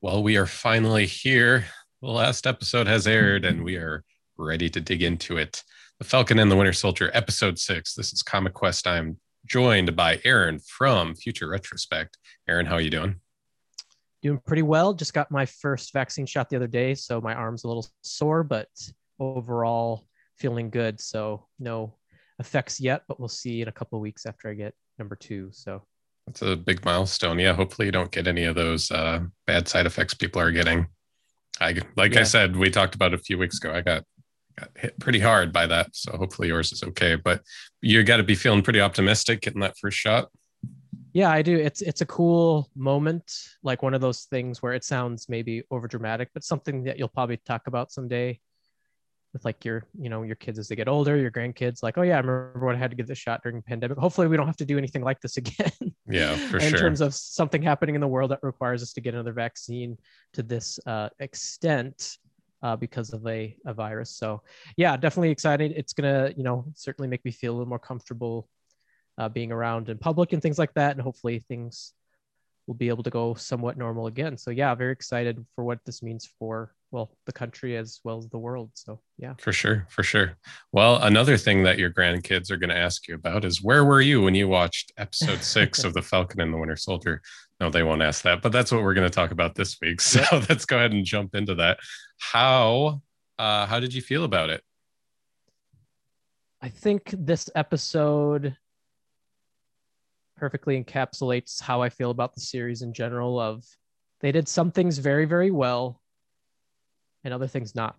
Well, we are finally here. The last episode has aired and we are ready to dig into it. The Falcon and the Winter Soldier, episode six. This is Comic Quest. I'm joined by Aaron from Future Retrospect. Aaron, how are you doing? Doing pretty well. Just got my first vaccine shot the other day, so my arm's a little sore, but overall feeling good. So no effects yet, but we'll see in a couple weeks after I get number two. So that's a big milestone. Yeah, hopefully you don't get any of those uh, bad side effects people are getting. I like yeah. I said, we talked about a few weeks ago. I got got hit pretty hard by that, so hopefully yours is okay. But you got to be feeling pretty optimistic getting that first shot. Yeah, I do. It's it's a cool moment, like one of those things where it sounds maybe over dramatic, but something that you'll probably talk about someday with like your you know your kids as they get older your grandkids like oh yeah i remember when i had to get this shot during the pandemic. Hopefully we don't have to do anything like this again. Yeah for sure in sure. terms of something happening in the world that requires us to get another vaccine to this uh, extent uh, because of a, a virus. So yeah definitely excited. It's gonna you know certainly make me feel a little more comfortable uh, being around in public and things like that and hopefully things will be able to go somewhat normal again. So yeah very excited for what this means for well the country as well as the world. So yeah. For sure for sure. Well another thing that your grandkids are going to ask you about is where were you when you watched episode six of the falcon and the winter soldier? No they won't ask that but that's what we're going to talk about this week. So yep. let's go ahead and jump into that. How uh how did you feel about it? I think this episode perfectly encapsulates how i feel about the series in general of they did some things very very well and other things not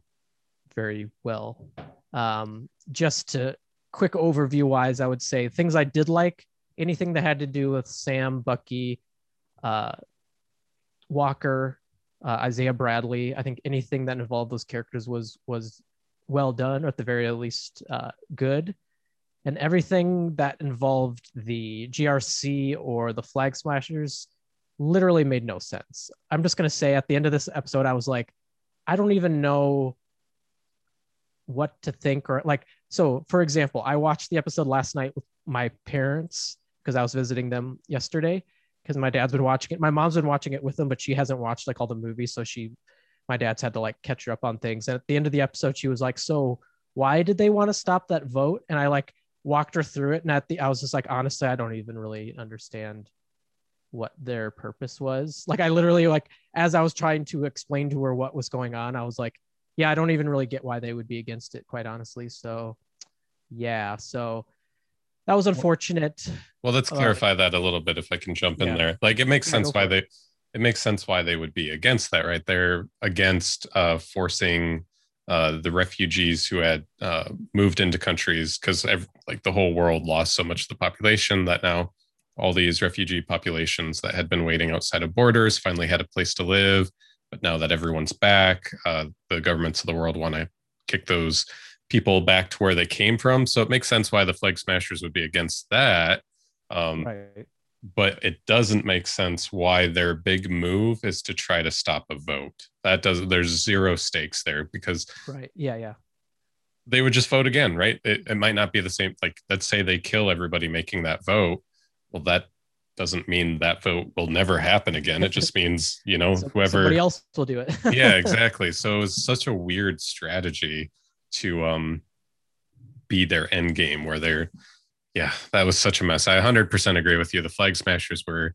very well. Um, just to quick overview wise, I would say things I did like anything that had to do with Sam, Bucky, uh, Walker, uh, Isaiah Bradley. I think anything that involved those characters was was well done, or at the very least, uh, good. And everything that involved the GRC or the Flag Smashers literally made no sense. I'm just gonna say at the end of this episode, I was like, I don't even know what to think or like so for example i watched the episode last night with my parents because i was visiting them yesterday because my dad's been watching it. My mom's been watching it with them but she hasn't watched like all the movies so she my dad's had to like catch her up on things. And at the end of the episode she was like so why did they want to stop that vote? And i like walked her through it and at the i was just like honestly i don't even really understand what their purpose was. Like I literally like as I was trying to explain to her what was going on, I was like, yeah, I don't even really get why they would be against it, quite honestly. So yeah, so that was unfortunate. Well, let's uh, clarify uh, that a little bit if I can jump in there. Like it makes yeah, sense why they it makes sense why they would be against that, right? They're against uh, forcing uh, the refugees who had uh, moved into countries because like the whole world lost so much of the population that now all these refugee populations that had been waiting outside of borders finally had a place to live. But now that everyone's back, uh, the governments of the world want to kick those people back to where they came from. So it makes sense why the flag smashers would be against that. Um, right. But it doesn't make sense why their big move is to try to stop a vote. That does there's zero stakes there because right, yeah, yeah, they would just vote again, right? It, it might not be the same. Like let's say they kill everybody making that vote, well, that doesn't mean that vote will never happen again. It just means, you know, whoever somebody else will do it. yeah, exactly. So it was such a weird strategy to um be their end game where they're yeah, that was such a mess. I 100% agree with you. The flag smashers were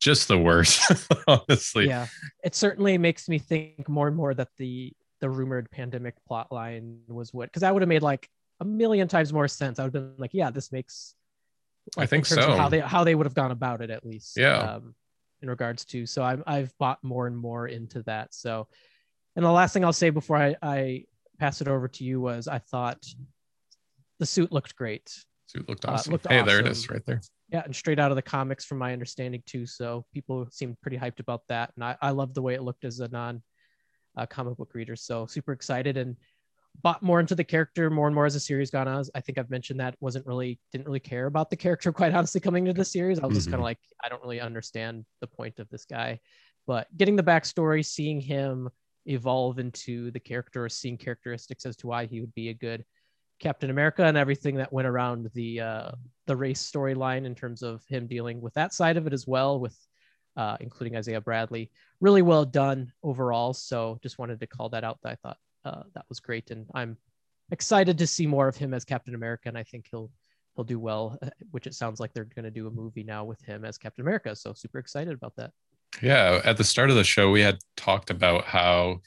just the worst, honestly. Yeah. It certainly makes me think more and more that the the rumored pandemic plot line was what because that would have made like a million times more sense. I would have been like, yeah, this makes like, I think so. how they how they would have gone about it at least. Yeah. Um, in regards to so I'm I've bought more and more into that. So, and the last thing I'll say before I, I pass it over to you was I thought the suit looked great. Suit looked awesome. Uh, looked hey, awesome. there it is, right there. Yeah, and straight out of the comics, from my understanding too. So people seemed pretty hyped about that, and I I love the way it looked as a non uh, comic book reader. So super excited and bought more into the character more and more as the series gone on. I think I've mentioned that wasn't really didn't really care about the character quite honestly coming into the series. I was mm-hmm. just kind of like I don't really understand the point of this guy, but getting the backstory, seeing him evolve into the character, or seeing characteristics as to why he would be a good Captain America and everything that went around the uh, the race storyline in terms of him dealing with that side of it as well with uh, including Isaiah Bradley. Really well done overall. So just wanted to call that out. That I thought uh, that was great, and I'm excited to see more of him as Captain America, and I think he'll he'll do well. Uh, which it sounds like they're going to do a movie now with him as Captain America. So super excited about that. Yeah, at the start of the show, we had talked about how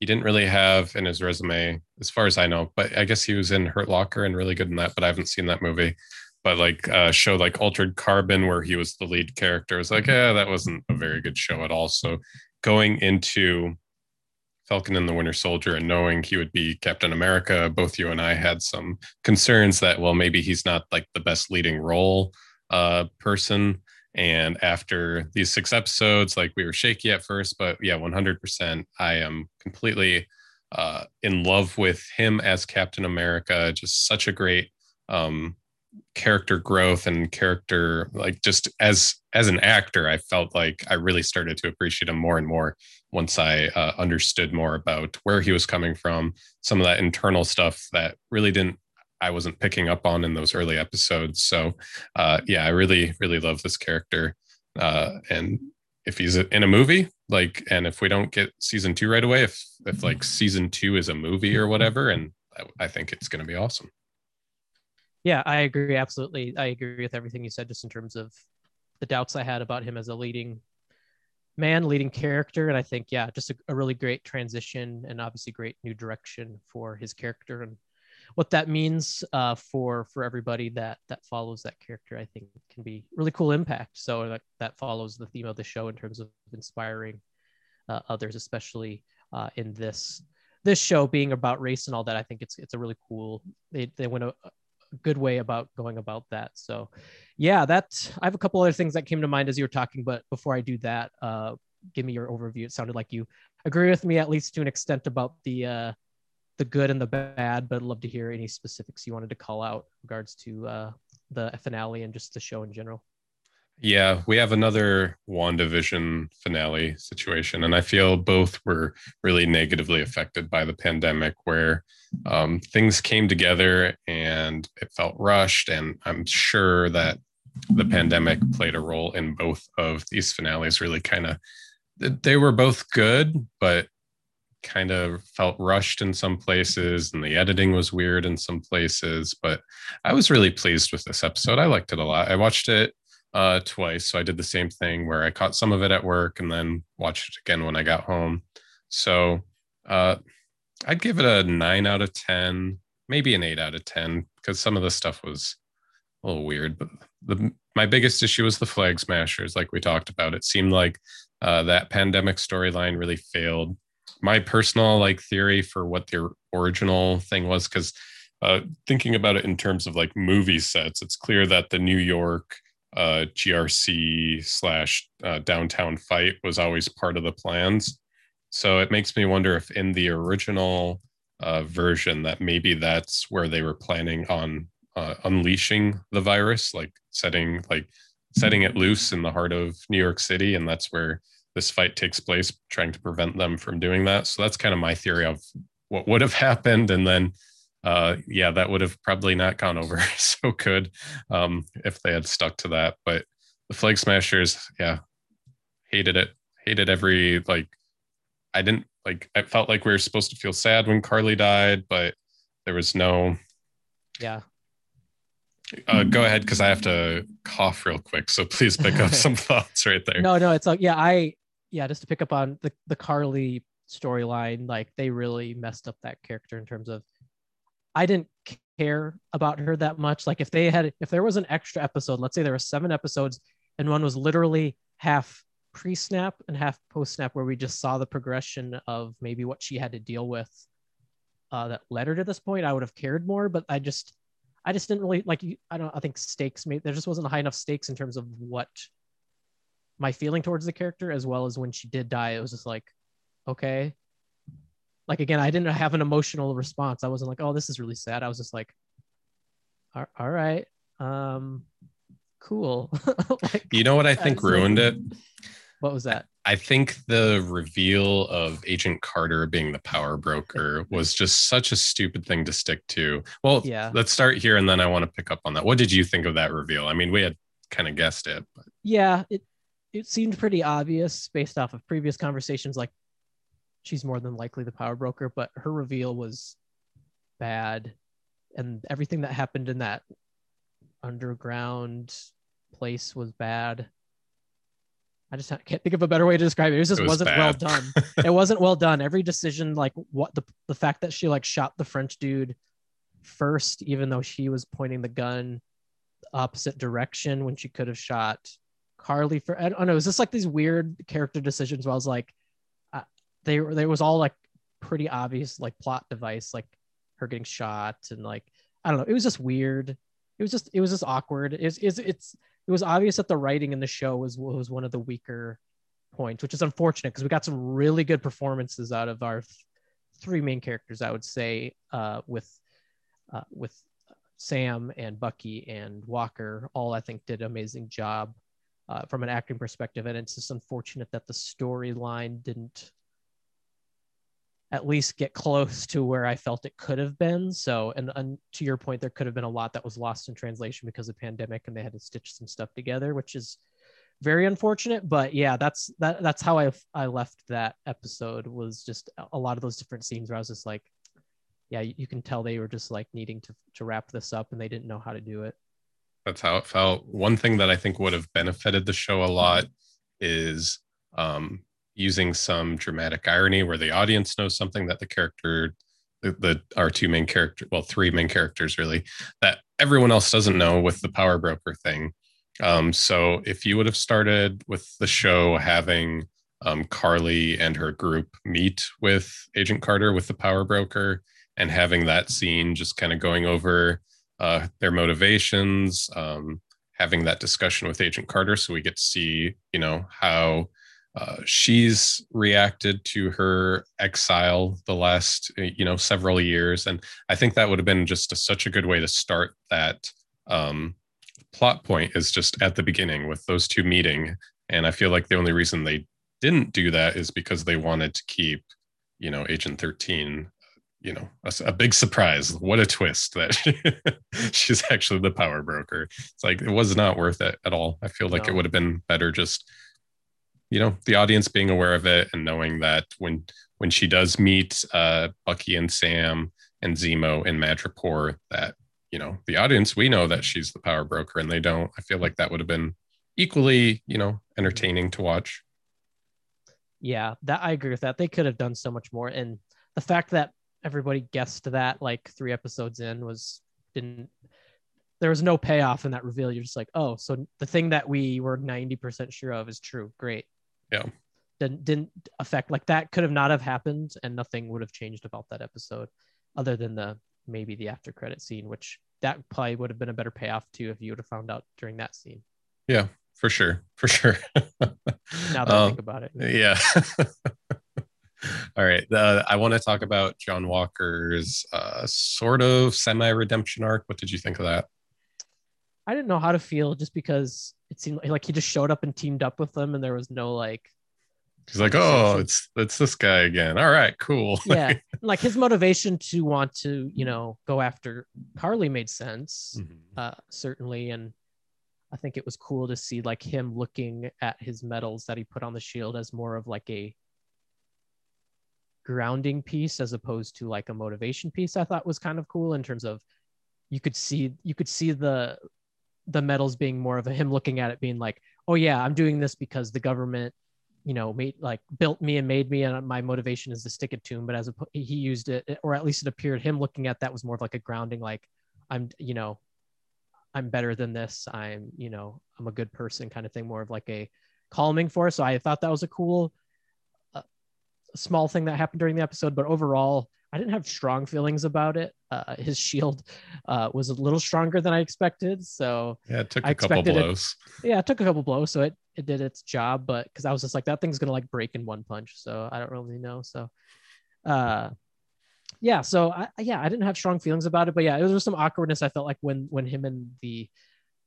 he didn't really have in his resume, as far as I know, but I guess he was in Hurt Locker and really good in that, but I haven't seen that movie. But like uh show like Altered Carbon, where he was the lead character, was like, yeah, that wasn't a very good show at all. So going into Falcon and the Winter Soldier and knowing he would be Captain America, both you and I had some concerns that, well, maybe he's not like the best leading role uh, person. And after these six episodes, like we were shaky at first, but yeah, 100%. I am completely uh, in love with him as Captain America. Just such a great um, character growth and character, like just as as an actor, I felt like I really started to appreciate him more and more once I uh, understood more about where he was coming from, some of that internal stuff that really didn't I wasn't picking up on in those early episodes. So, uh, yeah, I really, really love this character. Uh, and if he's in a movie, like, and if we don't get season two right away, if if like season two is a movie or whatever, and I, I think it's going to be awesome. Yeah, I agree absolutely. I agree with everything you said, just in terms of the doubts I had about him as a leading man, leading character, and I think yeah, just a, a really great transition and obviously great new direction for his character and what that means uh, for for everybody that that follows that character i think can be really cool impact so that, that follows the theme of the show in terms of inspiring uh, others especially uh, in this this show being about race and all that i think it's it's a really cool they, they went a, good way about going about that so yeah that i have a couple other things that came to mind as you were talking but before i do that uh give me your overview it sounded like you agree with me at least to an extent about the uh the good and the bad, but I'd love to hear any specifics you wanted to call out regards to uh, the finale and just the show in general. Yeah, we have another WandaVision finale situation, and I feel both were really negatively affected by the pandemic, where um, things came together and it felt rushed. And I'm sure that the pandemic played a role in both of these finales. Really, kind of, they were both good, but kind of felt rushed in some places and the editing was weird in some places but i was really pleased with this episode i liked it a lot i watched it uh, twice. So i did the same thing where i caught some of it at work and then watched it again when i got home. So uh, i'd give it a 9 out of 10 maybe an 8 out of 10 because some of the stuff was a little weird but the my biggest issue was the flag smashers like we talked about. It seemed like uh, that pandemic storyline really failed. My personal like theory for what the original thing was because uh, thinking about it in terms of like movie sets, it's clear that the New York uh, GRC slash uh, downtown fight was always part of the plans. So it makes me wonder if in the original uh, version that maybe that's where they were planning on uh, unleashing the virus, like setting like setting it loose in the heart of New York City, and that's where this fight takes place, trying to prevent them from doing that. So that's kind of my theory of what would have happened. And then, uh, yeah, that would have probably not gone over so good um, if they had stuck to that. But the Flag Smashers, yeah, hated it. Hated every, like, I didn't, like, I felt like we were supposed to feel sad when Karli died, but there was no. Yeah. Uh, go ahead because I have to cough real quick. So please pick up some thoughts right there. No, no, it's like yeah, I yeah, just to pick up on the the Karli storyline, like they really messed up that character in terms of I didn't care about her that much. Like if they had if there was an extra episode, let's say there were seven episodes and one was literally half pre-snap and half post-snap where we just saw the progression of maybe what she had to deal with uh, that led her to this point, I would have cared more. But I just I just didn't really like I don't I think stakes maybe there just wasn't high enough stakes in terms of what my feeling towards the character as well as when she did die it was just like okay like again i didn't have an emotional response. I wasn't like oh this is really sad. I was just like all right um cool. Like, you know what i think ruined it? What was that? I think the reveal of agent carter being the power broker was just such a stupid thing to stick to. Well yeah. let's start here and then i want to pick up on that. What did you think of that reveal? I mean we had kind of guessed it but. yeah it it seemed pretty obvious based off of previous conversations like she's more than likely the power broker but her reveal was bad. And everything that happened in that underground place was bad. I just can't think of a better way to describe it. It just It was wasn't well done. It wasn't well done. Every decision like what the the fact that she like shot the french dude first even though she was pointing the gun the opposite direction when she could have shot karli for i don't know it was just like these weird character decisions where i was like they were there was all like pretty obvious like plot device like her getting shot and like i don't know. It was just weird. It was just it was just awkward. It's it's, it's it was obvious that the writing in the show was was one of the weaker points which is unfortunate because we got some really good performances out of our th- three main characters i would say uh with uh, with Sam and Bucky and Walker, all I think did an amazing job uh, from an acting perspective. And it's just unfortunate that the storyline didn't at least get close to where I felt it could have been. So, and, and to your point, there could have been a lot that was lost in translation because of pandemic, and they had to stitch some stuff together, which is very unfortunate. But yeah, that's that. That's how I I left that episode. Was just a lot of those different scenes where I was just like, yeah, you, can tell they were just like needing to to wrap this up, and they didn't know how to do it. That's how it felt. One thing that I think would have benefited the show a lot is um, using some dramatic irony where the audience knows something that the character, the, the our two main character, well, three main characters really, that everyone else doesn't know with the power broker thing. Um, so if you would have started with the show having um, Karli and her group meet with Agent Carter with the power broker and having that scene just kind of going over uh, their motivations, um, having that discussion with Agent Carter, so we get to see, you know, how uh, she's reacted to her exile the last, you know, several years, and I think that would have been just a, such a good way to start that um, plot point. Is just at the beginning with those two meeting, and I feel like the only reason they didn't do that is because they wanted to keep, you know, Agent Thirteen you know a, a, big surprise what a twist that she's actually the power broker it's like it was not worth it at all i feel like no. it would have been better just you know the audience being aware of it and knowing that when when she does meet uh bucky and sam and zemo in madripoor that you know the audience we know that she's the power broker and they don't i feel like that would have been equally you know entertaining to watch. Yeah that i agree with that. They could have done so much more. And the fact that everybody guessed that like three episodes in was didn't there was no payoff in that reveal. You're just like oh so the thing that we were 90% sure of is true. Great yeah didn't didn't affect like that could have not have happened and nothing would have changed about that episode other than the maybe the after credit scene which that probably would have been a better payoff too if you would have found out during that scene yeah for sure for sure now that um, i think about it yeah all right. Uh, I want to talk about John Walker's uh, sort of semi redemption arc. What did you think of that? I didn't know how to feel just because it seemed like he just showed up and teamed up with them and there was no like. He's like, oh, it's it's this guy again. All right, cool. Yeah, like his motivation to want to, you know, go after Karli made sense, mm-hmm. uh, certainly, and I think it was cool to see like him looking at his medals that he put on the shield as more of like a grounding piece as opposed to like a motivation piece i thought was kind of cool in terms of you could see you could see the the medals being more of a him looking at it being like oh yeah i'm doing this because the government you know made like built me and made me and my motivation is to stick it to him. But as a he used it or at least it appeared him looking at that was more of like a grounding like i'm you know i'm better than this. I'm you know i'm a good person kind of thing more of like a calming force so i thought that was a cool uh, small thing that happened during the episode, but overall, I didn't have strong feelings about it. Uh, his shield uh, was a little stronger than I expected, so yeah, it took a couple blows. It, yeah, it took a couple blows, so it it did its job. But because I was just like, that thing's gonna like break in one punch, so I don't really know. So, uh, yeah, so I, yeah, I didn't have strong feelings about it, but yeah, it was just some awkwardness. I felt like when when him and the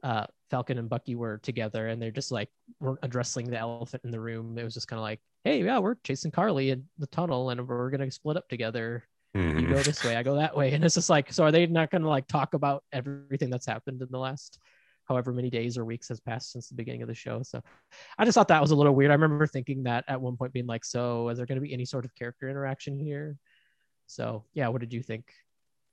uh, Falcon and Bucky were together and they're just like we're addressing the elephant in the room. It was just kind of like, hey, yeah, we're chasing Karli in the tunnel and we're gonna split up together. Mm-hmm. You go this way, I go that way. And it's just like, so are they not gonna like talk about everything that's happened in the last however many days or weeks has passed since the beginning of the show. So I just thought that was a little weird. I remember thinking that at one point being like, so is there going to be any sort of character interaction here? So yeah, what did you think?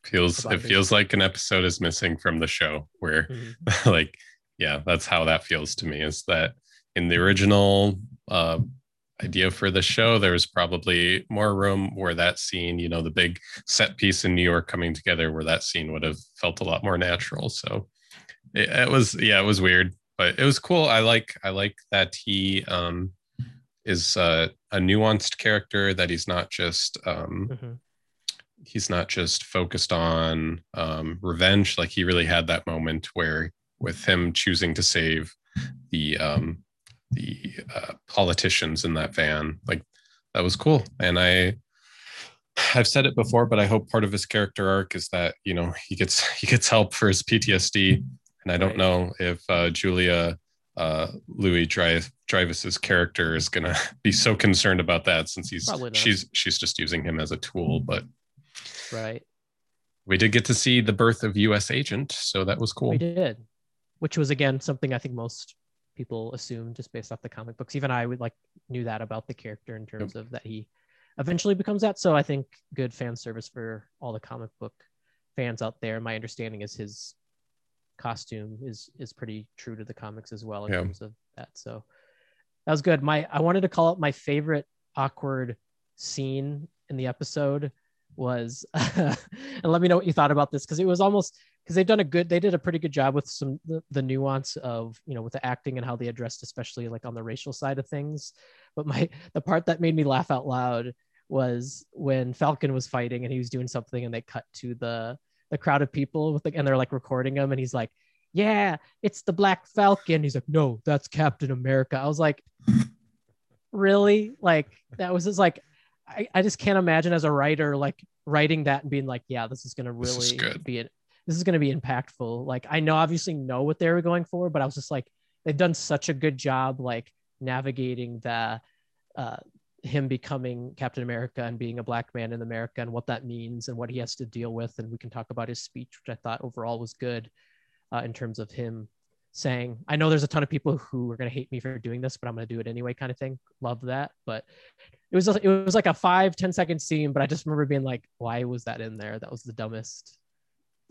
Feels it feels like an episode is missing from the show where mm-hmm. like yeah, that's how that feels to me is that in the original uh idea for the show. There was probably more room where that scene you know the big set piece in new york coming together where that scene would have felt a lot more natural. So it, it was yeah it was weird but it was cool. I like i like that he um is uh, a nuanced character that he's not just um mm-hmm. he's not just focused on um revenge. Like he really had that moment where with him choosing to save the um the uh, politicians in that van. Like that was cool. And I I've said it before, but I hope part of his character arc is that you know he gets he gets help for his PTSD. And I don't know if uh, Julia uh, Louis Drive Dreyfus's character is gonna be so concerned about that since he's she's she's just using him as a tool. But right, we did get to see the birth of U.S. Agent, so that was cool. We did, which was again something I think most people assume just based off the comic books. Even I would like knew that about the character in terms yep. of that he eventually becomes that. So I think good fan service for all the comic book fans out there. My understanding is his costume is is pretty true to the comics as well in terms of that. So that was good. My I wanted to call out my favorite awkward scene in the episode was and let me know what you thought about this because it was almost because they've done a good they did a pretty good job with some the, the, nuance of you know with the acting and how they addressed especially like on the racial side of things. But my the part that made me laugh out loud was when falcon was fighting and he was doing something and they cut to the the crowd of people with the, and they're like recording him and he's like yeah it's the black falcon. He's like no that's captain america. I was like really? Like that was just like I, I just can't imagine as a writer like writing that and being like yeah this is gonna really be it this is going to be impactful. Like I know obviously know what they were going for, but I was just like they've done such a good job like navigating the uh, him becoming Captain America and being a black man in America and what that means and what he has to deal with. And we can talk about his speech, which I thought overall was good uh, in terms of him saying, I know there's a ton of people who are going to hate me for doing this, but I'm going to do it anyway, kind of thing. Love that. But it was, it was like a five ten second scene, but I just remember being like, why was that in there? That was the dumbest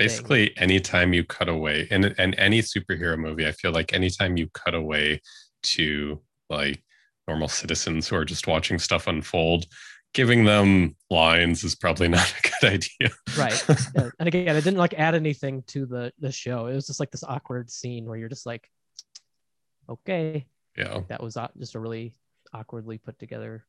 basically thing. anytime you cut away in, in any superhero movie i feel like anytime you cut away to like normal citizens who are just watching stuff unfold giving them lines is probably not a good idea. Right. And again it didn't like add anything to the the show. It was just like this awkward scene where you're just like okay. Yeah. Like that was just a really awkwardly put together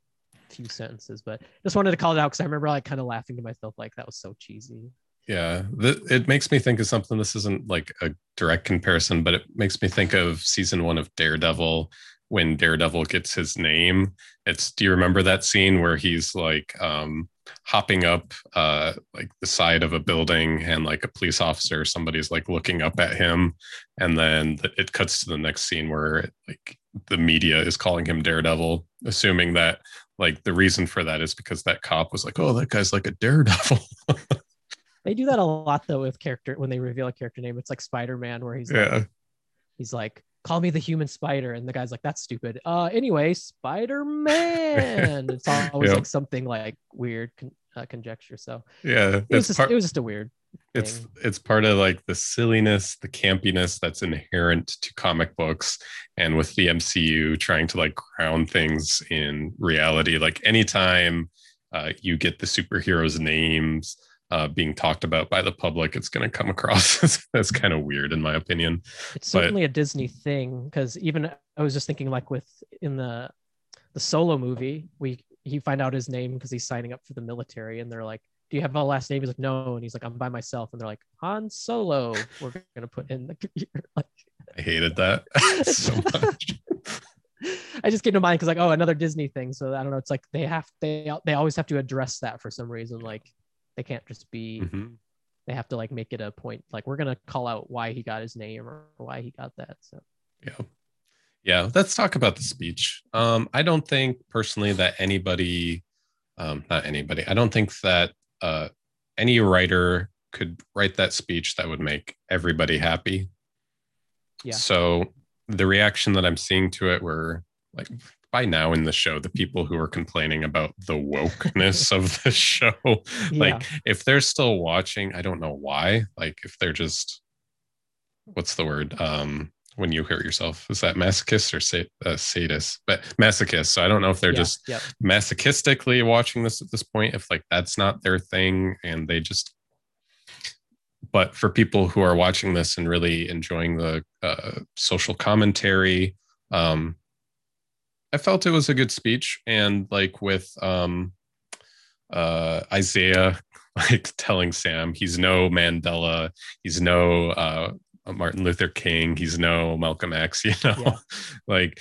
few sentences but just wanted to call it out because i remember like kind of laughing to myself like that was so cheesy yeah, it makes me think of something. This isn't like a direct comparison, but it makes me think of season one of Daredevil when Daredevil gets his name. It's do you remember that scene where he's like um, hopping up uh, like the side of a building and like a police officer, somebody's like looking up at him, and then it cuts to the next scene where like the media is calling him Daredevil, assuming that like the reason for that is because that cop was like, oh, that guy's like a daredevil. They do that a lot though with character when they reveal a character name. It's like Spider Man, where he's yeah. like, he's like, call me the human spider, and the guy's like, that's stupid. Uh, anyway, Spider Man. it's always like something like weird con- uh, conjecture. So yeah, it was just part- it was just a weird. It's thing. it's part of like the silliness, the campiness that's inherent to comic books, and with the MCU trying to like ground things in reality. Like anytime uh, you get the superheroes' names uh, being talked about by the public, it's going to come across as, as kind of weird, in my opinion. It's certainly a Disney thing because even I was just thinking like with in the the solo movie, we he find out his name because he's signing up for the military, and they're like, "Do you have a last name?" He's like, "No," and he's like, "I'm by myself," and they're like, "Han Solo." We're gonna put in the computer. Like, I hated that so much. I just came to mind because like, oh, another Disney thing. So I don't know. It's like they have they they always have to address that for some reason. Like they can't just be. Mm-hmm. They have to like make it a point. Like we're gonna call out why he got his name or why he got that. So yeah, yeah. Let's talk about the speech. Um, I don't think personally that anybody, um, not anybody. I don't think that uh, any writer could write that speech that would make everybody happy. Yeah. So the reaction that I'm seeing to it were like by now in the show, the people who are complaining about the wokeness of the show, like yeah. if they're still watching, I don't know why. Like if they're just what's the word? Um when you hurt yourself is that masochist or sa- uh, sadist but masochist so i don't know if they're yeah, just yep. masochistically watching this at this point if like that's not their thing and they just but for people who are watching this and really enjoying the uh, social commentary um, i felt it was a good speech and like with um, uh, isaiah like telling sam he's no mandela. He's no uh, martin luther king. He's no malcolm x you know? Yeah. like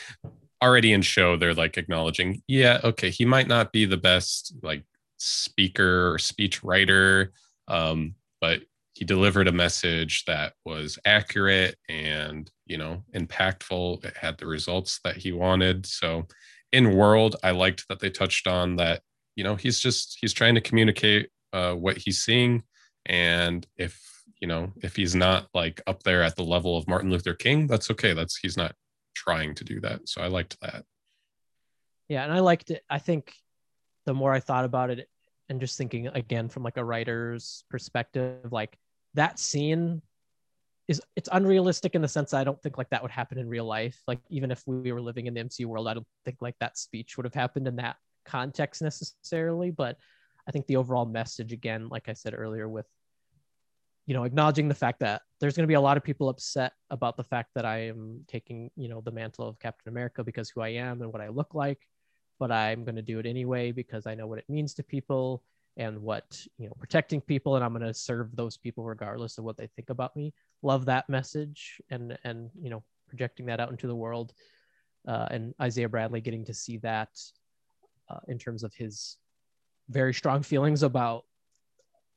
already in show they're like acknowledging yeah okay he might not be the best like speaker or speech writer um, but he delivered a message that was accurate and you know impactful. It had the results that he wanted. So in world i liked that they touched on that you know he's just he's trying to communicate uh, what he's seeing. And if you know if he's not like up there at the level of martin luther king that's okay. That's he's not trying to do that. So i liked that. Yeah and i liked it. I think the more i thought about it and just thinking again from like a writer's perspective like that scene is it's unrealistic in the sense I don't think like that would happen in real life. Like even if we were living in the MCU world, I don't think like that speech would have happened in that context necessarily. But I think the overall message, again, like I said earlier, with you know acknowledging the fact that there's going to be a lot of people upset about the fact that I am taking you know the mantle of Captain America because who I am and what I look like, but I'm going to do it anyway because I know what it means to people and what you know protecting people and i'm going to serve those people regardless of what they think about me. Love that message and and you know projecting that out into the world uh, and isaiah bradley getting to see that uh, in terms of his very strong feelings about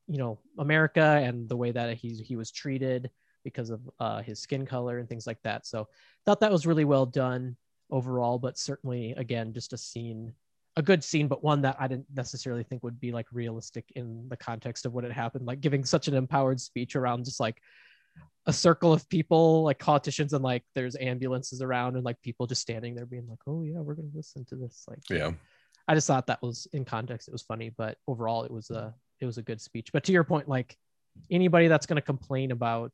you know america and the way that he, he was treated because of uh, his skin color and things like that. So thought that was really well done overall but certainly again just a scene a good scene, but one that I didn't necessarily think would be like realistic in the context of what had happened. Like giving such an empowered speech around just like a circle of people, like politicians, and like there's ambulances around and like people just standing there being like, oh yeah, we're gonna listen to this. Like, yeah, I just thought that was in context, it was funny, but overall, it was a it was a good speech. But to your point, like anybody that's gonna complain about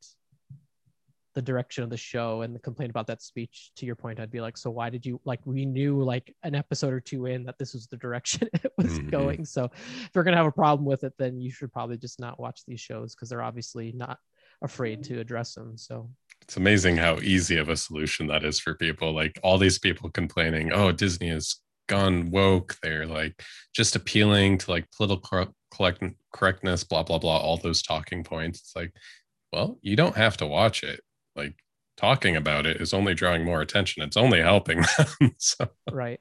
the direction of the show and the complaint about that speech to your point i'd be like so why did you like we knew like an episode or two in that this was the direction it was mm-hmm. going. So if you're going to have a problem with it then you should probably just not watch these shows because they're obviously not afraid to address them so. It's amazing how easy of a solution that is for people like all these people complaining oh disney has gone woke. They're like just appealing to like political correctness blah blah blah all those talking points. It's like well you don't have to watch it like talking about it is only drawing more attention. It's only helping them. so. Right.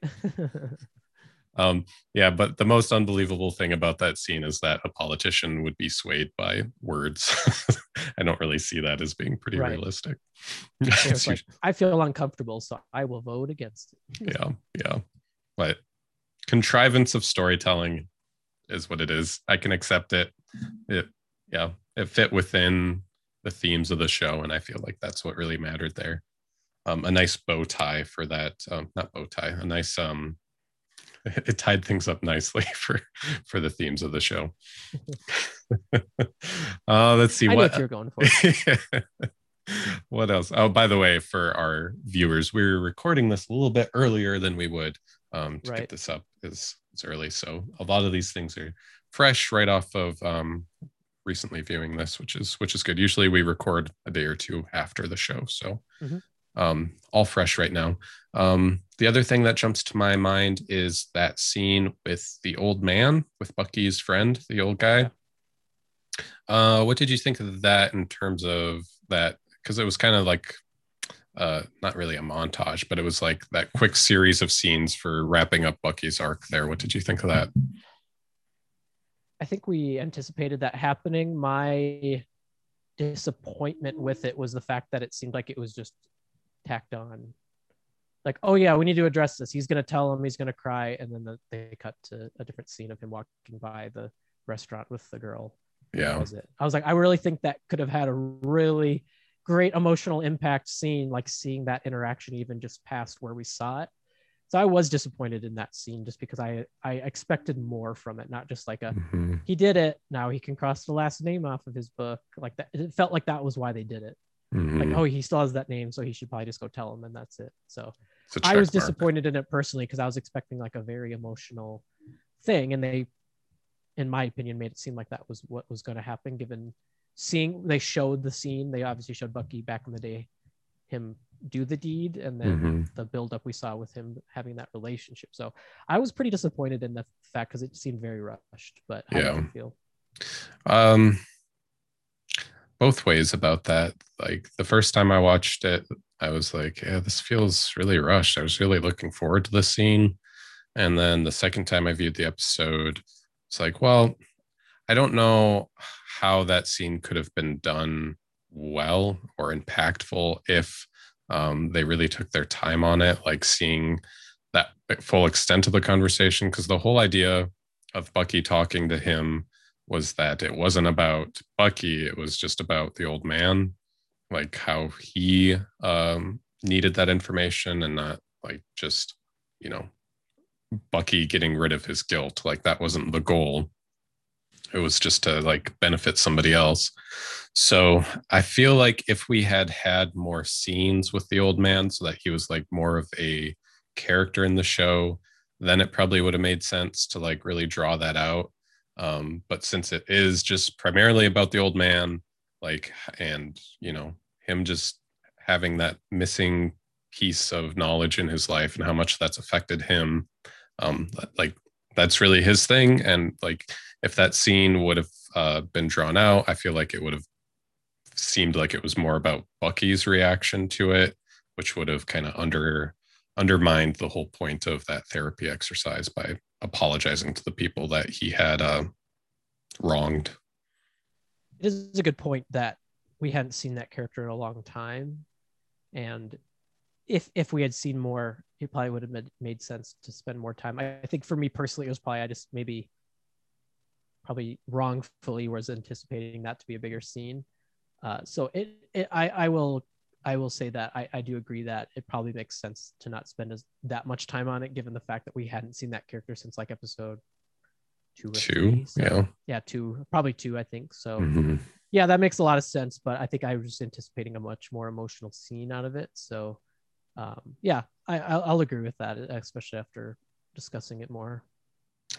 um, yeah, but the most unbelievable thing about that scene is that a politician would be swayed by words. I don't really see that as being pretty right. realistic. like, I feel uncomfortable, so I will vote against it. yeah, yeah. But contrivance of storytelling is what it is. I can accept it. It yeah, it fit within the themes of the show, and I feel like that's what really mattered there. Um, a nice bow tie for that, um, not bow tie, a nice um, it tied things up nicely for for the themes of the show. uh, let's see I what you're going for. what else? Oh, by the way, for our viewers, we're recording this a little bit earlier than we would um, to right. get this up. is it's early, so a lot of these things are fresh right off of um, recently viewing this, which is which is good. Usually we record a day or two after the show, so mm-hmm. um, all fresh right now. Um, the other thing that jumps to my mind is that scene with the old man, with Bucky's friend, the old guy. Uh, what did you think of that in terms of that? Because it was kind of like uh, not really a montage, but it was like that quick series of scenes for wrapping up Bucky's arc there. What did you think of that? I think we anticipated that happening. My disappointment with it was the fact that it seemed like it was just tacked on. Like, oh yeah, we need to address this. He's gonna tell him he's gonna cry, and then the, they cut to a different scene of him walking by the restaurant with the girl. Yeah, that was it. I was like, I really think that could have had a really great emotional impact scene, like seeing that interaction even just past where we saw it. So I was disappointed in that scene just because I I expected more from it, not just like a mm-hmm. he did it, now he can cross the last name off of his book. Like that it felt like that was why they did it. Mm-hmm. Like, oh, he still has that name, so he should probably just go tell him and that's it. So I was mark. disappointed in it personally because I was expecting like a very emotional thing, and they, in my opinion, made it seem like that was what was going to happen given seeing they showed the scene. They obviously showed Bucky back in the day, him do the deed, and then mm-hmm. the buildup we saw with him having that relationship. So I was pretty disappointed in the fact because it seemed very rushed. But how yeah. did you feel? Um, both ways about that. Like the first time I watched it, I was like, yeah, this feels really rushed. I was really looking forward to this scene. And then the second time I viewed the episode, it's like, well, I don't know how that scene could have been done well or impactful if um, they really took their time on it, like seeing that full extent of the conversation. Because the whole idea of Bucky talking to him was that it wasn't about Bucky, it was just about the old man, like how he um, needed that information and not like just, you know, Bucky getting rid of his guilt. Like that wasn't the goal it was just to like benefit somebody else so i feel like if we had had more scenes with the old man so that he was like more of a character in the show then it probably would have made sense to like really draw that out. Um, but since it is just primarily about the old man like and you know him just having that missing piece of knowledge in his life and how much that's affected him um, like that's really his thing. And like if that scene would have uh, been drawn out, I feel like it would have seemed like it was more about Bucky's reaction to it, which would have kind of under undermined the whole point of that therapy exercise by apologizing to the people that he had uh, wronged. It is a good point that we hadn't seen that character in a long time, and if if we had seen more, it probably would have made, made sense to spend more time. I, I think for me personally, it was probably I just maybe probably wrongfully was anticipating that to be a bigger scene. Uh, so it, it, I, I will, I will say that I, I do agree that it probably makes sense to not spend as that much time on it, given the fact that we hadn't seen that character since like episode two. two, so, yeah, yeah, two, probably two, I think. So, mm-hmm. yeah, that makes a lot of sense. But I think I was just anticipating a much more emotional scene out of it. So, um, yeah, I, I'll, I'll agree with that, especially after discussing it more.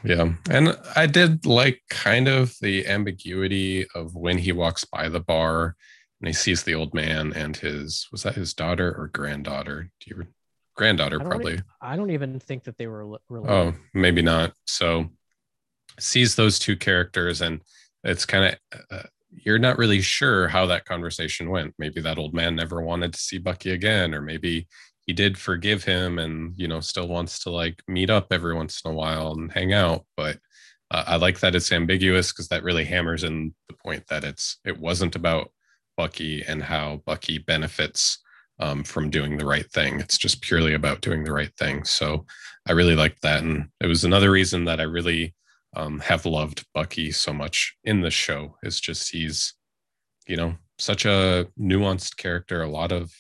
Yeah. And I did like kind of the ambiguity of when he walks by the bar and he sees the old man and his was that his daughter or granddaughter? Do you granddaughter I probably? I don't even think that they were related. Oh, maybe not. So sees those two characters and it's kind of uh, you're not really sure how that conversation went. Maybe that old man never wanted to see Bucky again or maybe he did forgive him and you know still wants to like meet up every once in a while and hang out but uh, i like that it's ambiguous because that really hammers in the point that it's it wasn't about bucky and how bucky benefits um, from doing the right thing. It's just purely about doing the right thing. So i really liked that and it was another reason that i really um, have loved bucky so much in the show is just he's you know such a nuanced character a lot of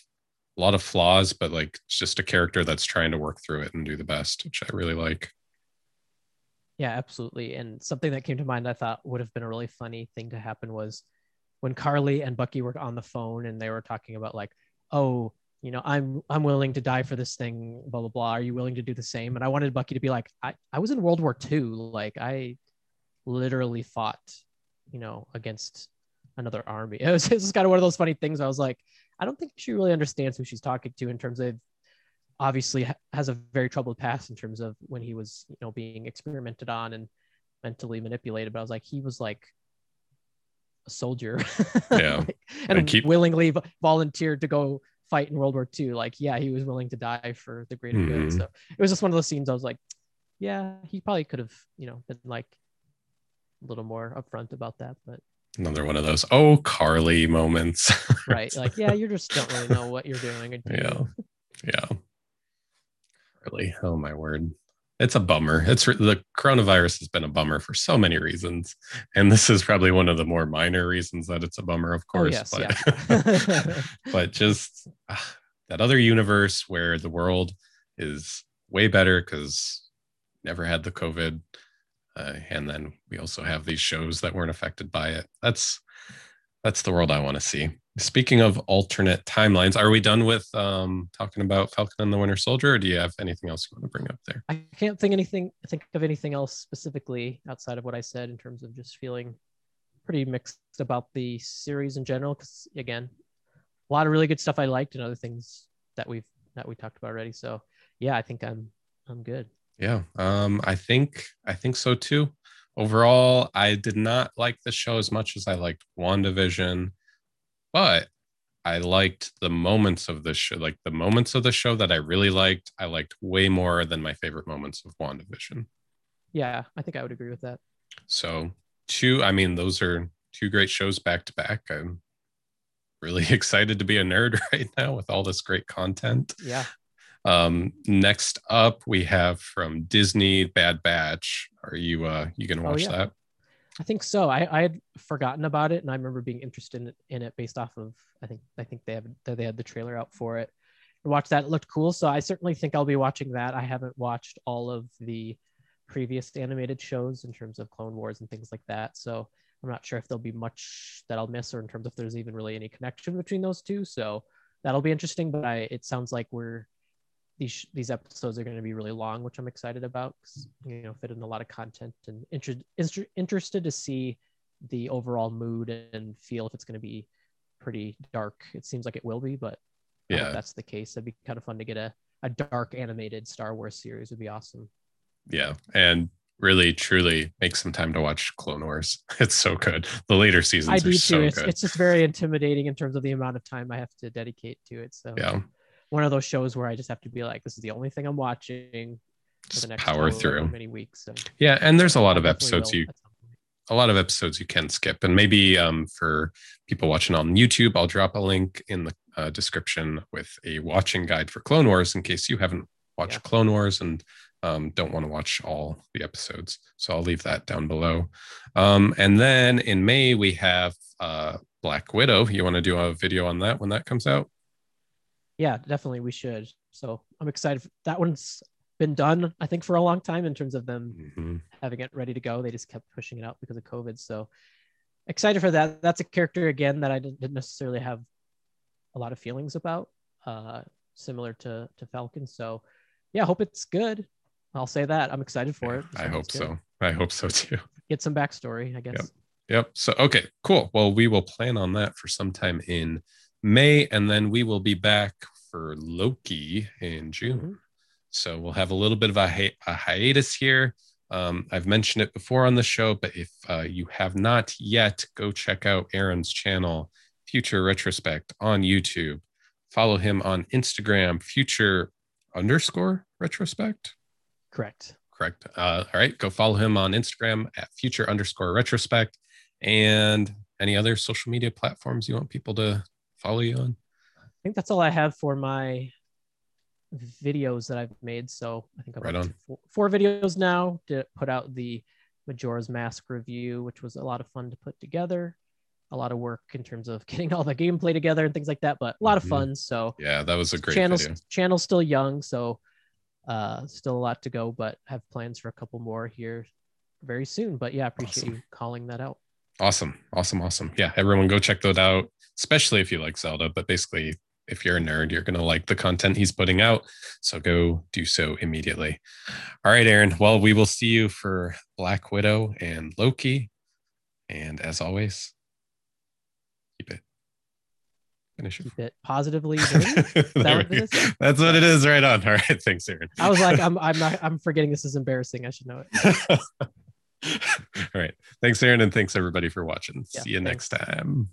a lot of flaws, but like just a character that's trying to work through it and do the best, which I really like. Yeah, absolutely. And something that came to mind I thought would have been a really funny thing to happen was when Karli and Bucky were on the phone and they were talking about like, oh, you know, I'm I'm willing to die for this thing, blah blah blah. Are you willing to do the same? And I wanted Bucky to be like, I, I was in World War II. Like I literally fought, you know, against another army. It was, it was kind of one of those funny things. I was like, I don't think she really understands who she's talking to in terms of obviously has a very troubled past in terms of when he was you know being experimented on and mentally manipulated but i was like he was like a soldier. Yeah. Like, and, and keep... willingly volunteered to go fight in world war ii like yeah he was willing to die for the greater mm-hmm. good so it was just one of those scenes i was like yeah he probably could have you know been like a little more upfront about that but another one of those oh Karli moments. right. Like, yeah, you just don't really know what you're doing. yeah. Yeah. Karli. Oh my word. it's a bummer. It's the coronavirus has been a bummer for so many reasons, and this is probably one of the more minor reasons that it's a bummer, of oh, course. Oh, yes, but, yeah. but just uh, that other universe where the world is way better because never had the COVID, uh, and then we also have these shows that weren't affected by it. That's that's the world I want to see. Speaking of alternate timelines, are we done with um, talking about Falcon and the Winter Soldier, or do you have anything else you want to bring up there? I can't think anything think of anything else specifically outside of what I said in terms of just feeling pretty mixed about the series in general. Because again, a lot of really good stuff I liked, and other things that we've that we talked about already. So yeah, I think I'm I'm good. Yeah, um, I think I think so too. Overall, I did not like the show as much as I liked WandaVision but I liked the moments of the show, like the moments of the show that I really liked. I liked way more than my favorite moments of WandaVision. Yeah, I think I would agree with that. So, two, I mean, those are two great shows back to back. I'm really excited to be a nerd right now with all this great content. Yeah. Um, next up, we have from Disney Bad Batch. Are you uh you gonna oh, watch oh, yeah. that? I think so. I, I had forgotten about it, and I remember being interested in, in it based off of I think I think they have they had the trailer out for it. Watch that; it looked cool. So I certainly think I'll be watching that. I haven't watched all of the previous animated shows in terms of Clone Wars and things like that. So I'm not sure if there'll be much that I'll miss, or in terms of if there's even really any connection between those two. So that'll be interesting. But I, it sounds like we're these these episodes are going to be really long, which I'm excited about because you know fit in a lot of content and inter- inter- interested to see the overall mood and feel if it's going to be pretty dark. It seems like it will be, but yeah, that's the case. It'd be kind of fun to get a a dark animated Star Wars series. Would be awesome. Yeah, and really truly make some time to watch Clone Wars. It's so good. The later seasons I do too. So it's, it's, just very intimidating in terms of the amount of time I have to dedicate to it. So yeah, one of those shows where I just have to be like, this is the only thing I'm watching for the next power through many weeks. So yeah, and there's a lot of episodes you a lot of episodes you can skip, and maybe um, for people watching on YouTube, I'll drop a link in the uh, description with a watching guide for Clone Wars in case you haven't watched yeah. Clone Wars and um, don't want to watch all the episodes. So I'll leave that down below. Um, and then in May we have uh, Black Widow. You want to do a video on that when that comes out? Yeah, definitely we should. So I'm excited. That one's been done, I think, for a long time in terms of them mm-hmm. having it ready to go. They just kept pushing it out because of COVID. So excited for that. That's a character again that I didn't necessarily have a lot of feelings about, uh, similar to to Falcon. So yeah, I hope it's good. I'll say that. I'm excited for it. I hope so. I hope so too. Get some backstory, I guess. Yep. Yep. So okay, cool. Well, we will plan on that for some time in May, and then we will be back for Loki in June. Mm-hmm. So we'll have a little bit of a, hi- a hiatus here. Um, I've mentioned it before on the show, but if uh, you have not yet, go check out Aaron's channel, Future Retrospect, on YouTube. Follow him on Instagram, Future underscore Retrospect. Correct. Correct. Uh, all right, go follow him on Instagram at Future underscore Retrospect, and any other social media platforms you want people to follow you on. I think that's all I have for my videos that I've made. So I think I'm right on. Four, four, videos now to put out the Majora's Mask review, which was a lot of fun to put together. A lot of work in terms of getting all the gameplay together and things like that, but a lot of mm-hmm. fun. So yeah, that was a great channel. Video. Channel's still young, so uh, still a lot to go, but have plans for a couple more here very soon. But yeah, I appreciate awesome. you calling that out. Awesome, awesome, awesome. Yeah, everyone go check those out, especially if you like Zelda. But basically, if you're a nerd, you're going to like the content he's putting out. So go do so immediately. All right, Aaron. Well, we will see you for Black Widow and Loki. And as always, keep it. Finish it. Keep it positively. that That's what it is right on. All right. Thanks, Aaron. I was like, I'm, I'm not, I'm forgetting this is embarrassing. I should know it. All right. Thanks, Aaron. And thanks everybody for watching. Yeah, See you thanks. next time.